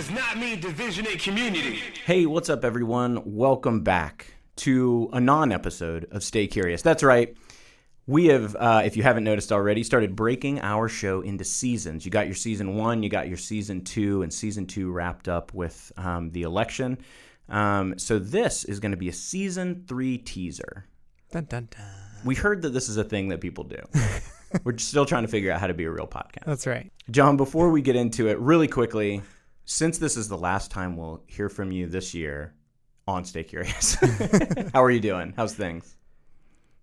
does not mean division in community. Hey, what's up, everyone? Welcome back to a non episode of Stay Curious. That's right. We have, uh, if you haven't noticed already, started breaking our show into seasons. You got your season one, you got your season two, and season two wrapped up with um, the election. Um, so this is going to be a season three teaser. Dun, dun, dun. We heard that this is a thing that people do. We're still trying to figure out how to be a real podcast. That's right. John, before we get into it, really quickly, since this is the last time we'll hear from you this year on Stay Curious, how are you doing? How's things?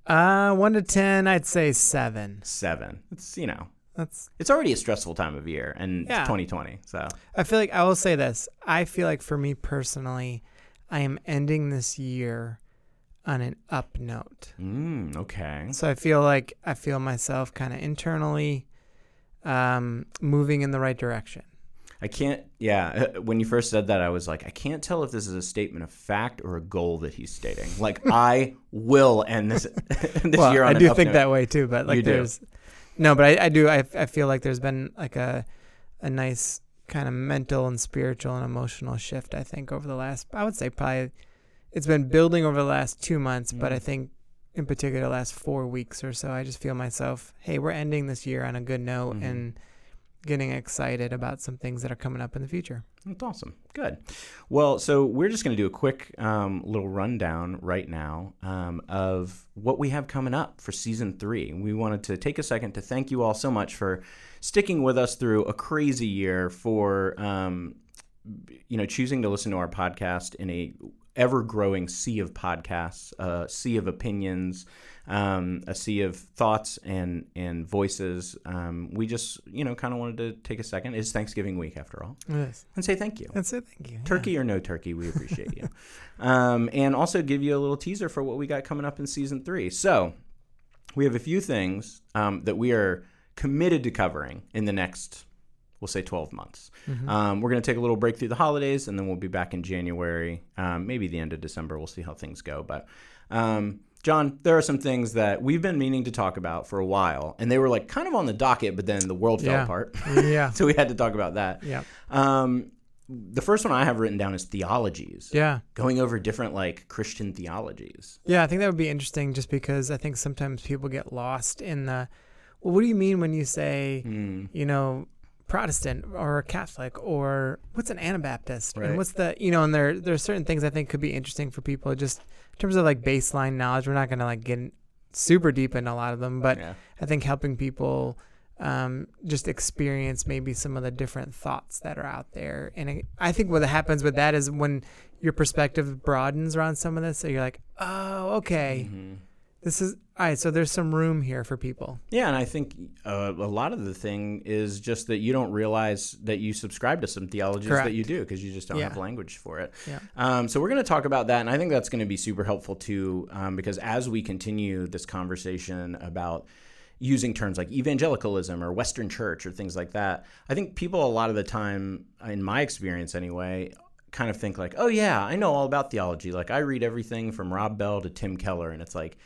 Uh, one to ten, I'd say seven. Seven. It's, you know, That's. it's already a stressful time of year, and Yeah. it's 2020. So, I feel like I will say this. I feel like for me personally, I am ending this year on an up note. mm, okay. So I feel like I feel myself kind of internally um, moving in the right direction. I can't, yeah. When you first said that, I was like, I can't tell if this is a statement of fact or a goal that he's stating. Like, I will end this, this well, year on I do think note. that way too, but like You do. there's no, but I, I do. I, I feel like there's been like a a nice kind of mental and spiritual and emotional shift. I think over the last, I would say probably it's been building over the last two months, but Mm. I think in particular the last four weeks or so, I just feel myself, hey, we're ending this year on a good note Mhm. and getting excited about some things that are coming up in the future. That's awesome. Good. Well, so we're just going to do a quick um, little rundown right now um, of what we have coming up for season three. We wanted to take a second to thank you all so much for sticking with us through a crazy year, for um, you know choosing to listen to our podcast in a ever growing sea of podcasts, a sea of opinions, um, a sea of thoughts and and voices. Um, we just you know kind of wanted to take a second. It's Thanksgiving week after all Yes. and say thank you. And say Thank you. Yeah. Turkey or no turkey, we appreciate you. Um, and also give you a little teaser for what we got coming up in season three. So we have a few things um, that we are committed to covering in the next, we'll say, 12 months. Mhm. Um, we're going to take a little break through the holidays, and then we'll be back in January, um, maybe the end of December. We'll see how things go. But um, John, there are some things that we've been meaning to talk about for a while, and they were like kind of on the docket, but then the world fell Yeah. apart, yeah. so we had to talk about that. Yeah. Um, the first one I have written down is theologies. Yeah. Going over different like Christian theologies. Yeah, I think that would be interesting just because I think sometimes people get lost in the well, what do you mean when you say, Hmm. you know, Protestant or Catholic or what's an Anabaptist? Right. And what's the you know, and there there are certain things I think could be interesting for people just in terms of like baseline knowledge. We're not gonna like get super deep into a lot of them, but yeah. I think helping people um, just experience maybe some of the different thoughts that are out there. And I, I think what happens with that is when your perspective broadens around some of this, so you're like, oh, okay, Mhm. This is all right. So there's some room here for people. Yeah, and I think uh, a lot of the thing is just that you don't realize that you subscribe to some theologies that you do because you just don't Yeah. have language for it. Yeah. Um, so we're going to talk about that, and I think that's going to be super helpful too, um, because as we continue this conversation about using terms like evangelicalism or Western Church or things like that, I think people a lot of the time, in my experience anyway, kind of think like, oh yeah, I know all about theology. Like I read everything from Rob Bell to Tim Keller, and it's like.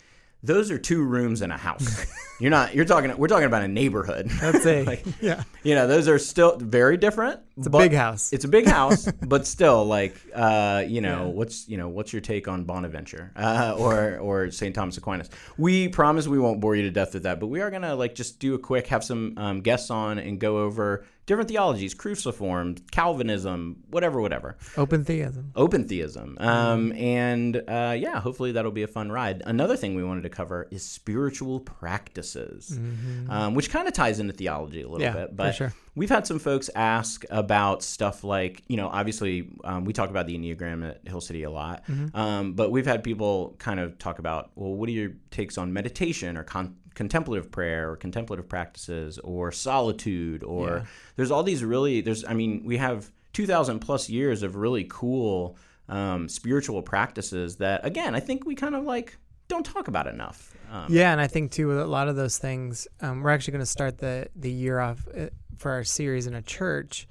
Those are two rooms in a house. You're not. You're talking. We're talking about a neighborhood. That's a Like, yeah. you know, those are still very different. It's a big house. It's a big house, but still, like, uh, you know, Yeah. what's you know, what's your take on Bonaventure uh, or or St. Thomas Aquinas? We promise we won't bore you to death with that, but we are gonna like just do a quick, have some um, guests on and go over different theologies, cruciform, Calvinism, whatever, whatever, Open theism. open theism, um, and uh, yeah, hopefully that'll be a fun ride. Another thing we wanted to cover is spiritual practices, um, which kind of ties into theology a little Yeah, bit, for but. sure. We've had some folks ask about stuff like, you know, obviously um, we talk about the Enneagram at Hill City a lot, Mm-hmm. um, but we've had people kind of talk about, well, what are your takes on meditation or con- contemplative prayer or contemplative practices or solitude or Yeah. there's all these really, there's, I mean, we have 2,000 plus years of really cool um, spiritual practices that, again, I think we kind of like don't talk about enough. Um, Yeah, and I think too with a lot of those things, um, we're actually going to start the the year off uh, for our series in a church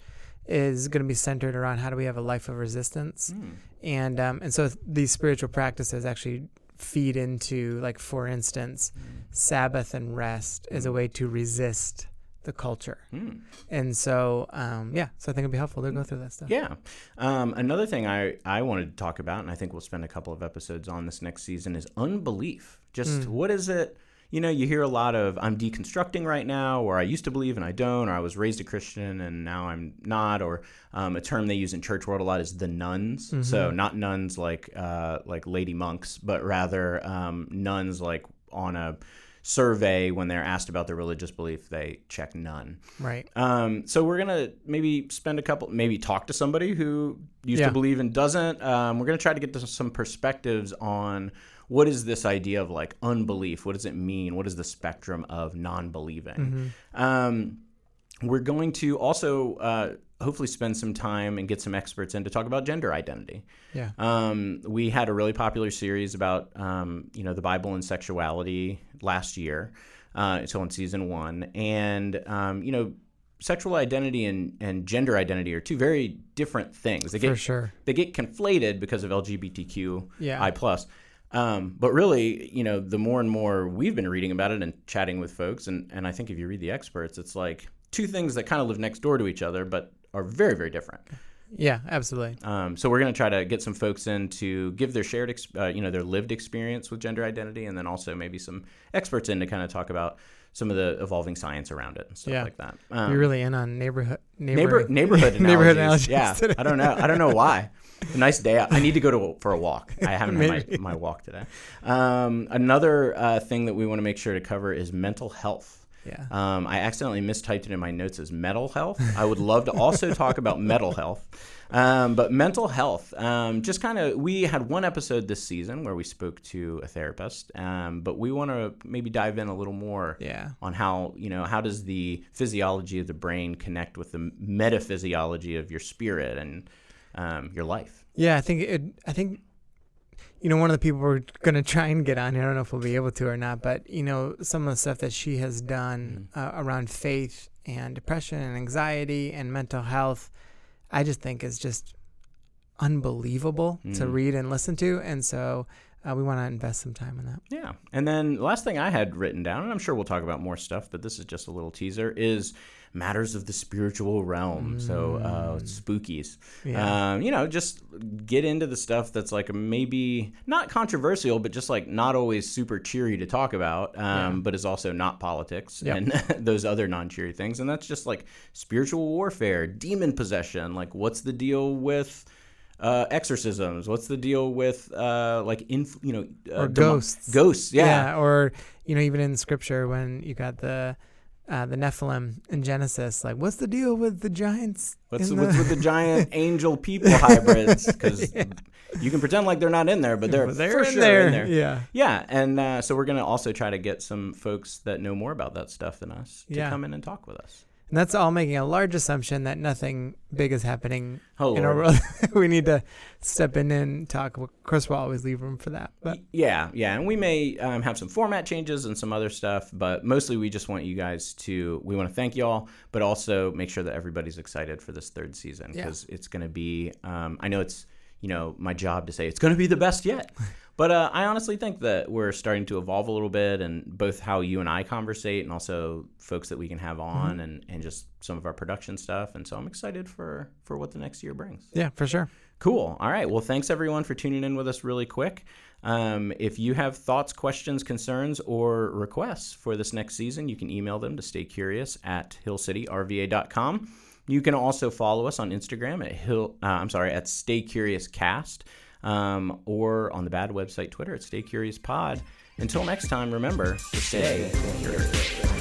is going to be centered around how do we have a life of resistance, Mm. and um, and so these spiritual practices actually feed into like for instance, Sabbath and rest as a way to resist the culture. Hmm. And so, um, yeah, so I think it'd be helpful to go through that stuff. Yeah. Um, another thing I, I wanted to talk about, and I think we'll spend a couple of episodes on this next season, is unbelief. Just what is it? You know, you hear a lot of I'm deconstructing right now, or I used to believe and I don't, or I was raised a Christian and now I'm not, or um, a term they use in church world a lot is the nones. So not nuns like uh, like lady monks, but rather um, nones like on a survey when they're asked about their religious belief, they check none. Right. Um, so we're gonna maybe spend a couple, maybe talk to somebody who used Yeah. to believe and doesn't. Um, we're gonna try to get to some perspectives on what is this idea of like unbelief? What does it mean? What is the spectrum of non-believing? Um, we're going to also uh, hopefully spend some time and get some experts in to talk about gender identity. Yeah. Um, we had a really popular series about um, you know the Bible and sexuality last year, uh, so in season one, and um, you know sexual identity and, and gender identity are two very different things. They For get sure. they get conflated because of LGBTQ Yeah. I plus. Um, but really, you know, the more and more we've been reading about it and chatting with folks, and, and I think if you read the experts, it's like two things that kind of live next door to each other, but are very, very different. Yeah, absolutely. Um, so we're going to try to get some folks in to give their shared, ex- uh, you know, their lived experience with gender identity, and then also maybe some experts in to kind of talk about some of the evolving science around it and stuff Yeah. like that. Um, You're really in on neighborhood neighbor, neighbor, neighborhood neighborhood analogies Yeah, today. I don't know. I don't know why. A nice day out. I need to go to for a walk. I haven't had my, my walk today. Um, another uh, thing that we want to make sure to cover is mental health. Yeah. Um, I accidentally mistyped it in my notes as mental health. I would love to also talk about mental health. Um, but mental health, um, just kind of, we had one episode this season where we spoke to a therapist, um, but we want to maybe dive in a little more Yeah. on how you know how does the physiology of the brain connect with the metaphysiology of your spirit and um, your life. Yeah, I think it. I think, you know, one of the people we're gonna try and get on here. I don't know if we'll be able to or not, but you know, some of the stuff that she has done uh, around faith and depression and anxiety and mental health, I just think is just unbelievable to Mm. read and listen to, and so uh, we want to invest some time in that. Yeah. And then the last thing I had written down, and I'm sure we'll talk about more stuff, but this is just a little teaser, is matters of the spiritual realm. So uh, spookies. Yeah. Um, you know, just get into the stuff that's like maybe not controversial, but just like not always super cheery to talk about, um, Yeah. but is also not politics Yep. and those other non cheery things. And that's just like spiritual warfare, demon possession. Like, what's the deal with uh, exorcisms? What's the deal with uh, like inf- you know uh, Or demo- ghosts. Ghosts, yeah. or you know, even in scripture when you got the uh, the Nephilim in Genesis, like what's the deal with the giants? What's, in what's with the giant angel people hybrids? Because you can pretend like they're not in there, but they're, But they're for in sure there. in there. Yeah. Yeah, and uh, so we're gonna also try to get some folks that know more about that stuff than us to Yeah. come in and talk with us. And that's all making a large assumption that nothing big is happening Oh, in our world. we need to step in and talk. Of course, we'll always leave room for that. But yeah, yeah, and we may um, have some format changes and some other stuff, but mostly we just want you guys to. We want to thank y'all, but also make sure that everybody's excited for this third season Yeah. because it's going to be. Um, I know it's you know my job to say it's going to be the best yet, but uh, I honestly think that we're starting to evolve a little bit, and both how you and I conversate, and also folks that we can have on, and and just some of our production stuff, and so I'm excited for for what the next year brings. yeah, for sure. Cool. All right. Well, thanks everyone for tuning in with us really quick. Um, if you have thoughts, questions, concerns, or requests for this next season, you can email them to staycurious at hillcityrva.com. You can also follow us on Instagram at Hill. Uh, I'm sorry, at Stay Curious Cast, um, or on the bad website Twitter at Stay Curious Pod. Until next time, remember to stay curious.